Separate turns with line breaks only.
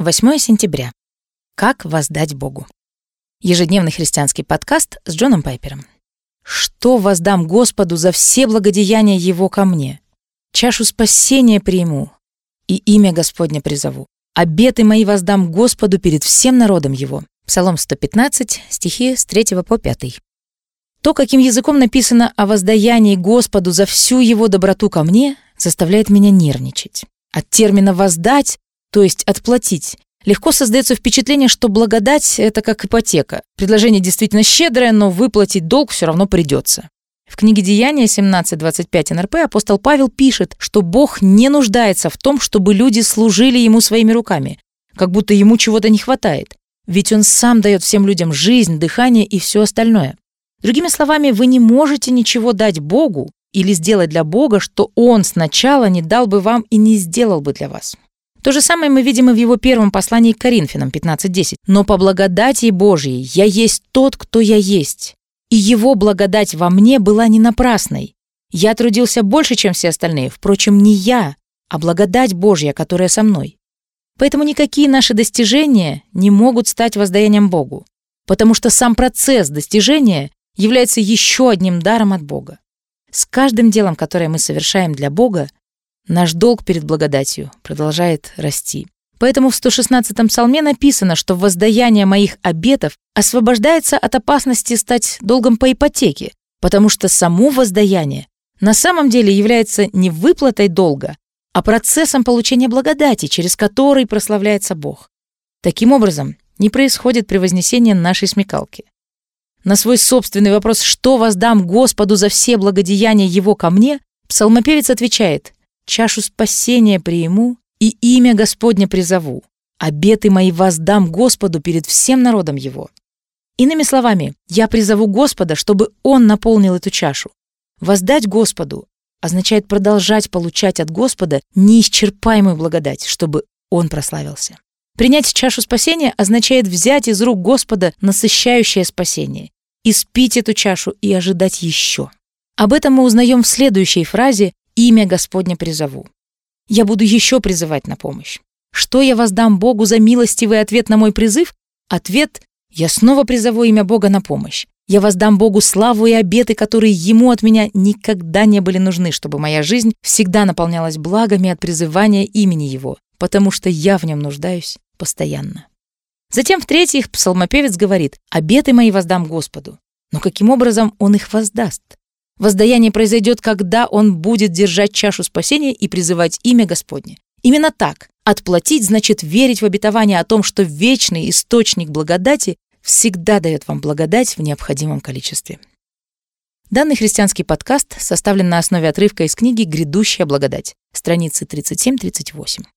8 сентября. Как воздать Богу? Ежедневный христианский подкаст с Джоном Пайпером. Что воздам Господу за все благодеяния Его ко мне? Чашу спасения приму и имя Господне призову. Обеты мои воздам Господу перед всем народом Его. Псалом 115, стихи с 3 по 5. То, каким языком написано о воздаянии Господу за всю Его доброту ко мне, заставляет меня нервничать. От термина «воздать» то есть отплатить. Легко создается впечатление, что благодать – это как ипотека. Предложение действительно щедрое, но выплатить долг все равно придется. В книге Деяния 17.25 НРП апостол Павел пишет, что Бог не нуждается в том, чтобы люди служили Ему своими руками, как будто Ему чего-то не хватает. Ведь Он сам дает всем людям жизнь, дыхание и все остальное. Другими словами, вы не можете ничего дать Богу или сделать для Бога, что Он сначала не дал бы вам и не сделал бы для вас. То же самое мы видим и в его первом послании к Коринфянам 15.10. «Но по благодати Божьей я есть тот, кто я есть, и его благодать во мне была не напрасной. Я трудился больше, чем все остальные, впрочем, не я, а благодать Божья, которая со мной. Поэтому никакие наши достижения не могут стать воздаянием Богу, потому что сам процесс достижения является еще одним даром от Бога. С каждым делом, которое мы совершаем для Бога, Наш долг перед благодатью продолжает расти. Поэтому в 116-м псалме написано, что воздаяние моих обетов освобождается от опасности стать долгом по ипотеке, потому что само воздаяние на самом деле является не выплатой долга, а процессом получения благодати, через который прославляется Бог. Таким образом, не происходит превознесение нашей смекалки. На свой собственный вопрос «Что воздам Господу за все благодеяния Его ко мне?» псалмопевец отвечает чашу спасения приму и имя Господне призову. Обеты мои воздам Господу перед всем народом его. Иными словами, я призову Господа, чтобы Он наполнил эту чашу. Воздать Господу означает продолжать получать от Господа неисчерпаемую благодать, чтобы Он прославился. Принять чашу спасения означает взять из рук Господа насыщающее спасение, испить эту чашу и ожидать еще. Об этом мы узнаем в следующей фразе имя Господне призову. Я буду еще призывать на помощь. Что я воздам Богу за милостивый ответ на мой призыв? Ответ – я снова призову имя Бога на помощь. Я воздам Богу славу и обеты, которые Ему от меня никогда не были нужны, чтобы моя жизнь всегда наполнялась благами от призывания имени Его, потому что я в нем нуждаюсь постоянно. Затем, в-третьих, псалмопевец говорит «Обеты мои воздам Господу». Но каким образом он их воздаст? Воздаяние произойдет, когда он будет держать чашу спасения и призывать имя Господне. Именно так. Отплатить значит верить в обетование о том, что вечный источник благодати всегда дает вам благодать в необходимом количестве. Данный христианский подкаст составлен на основе отрывка из книги «Грядущая благодать», страницы 37-38.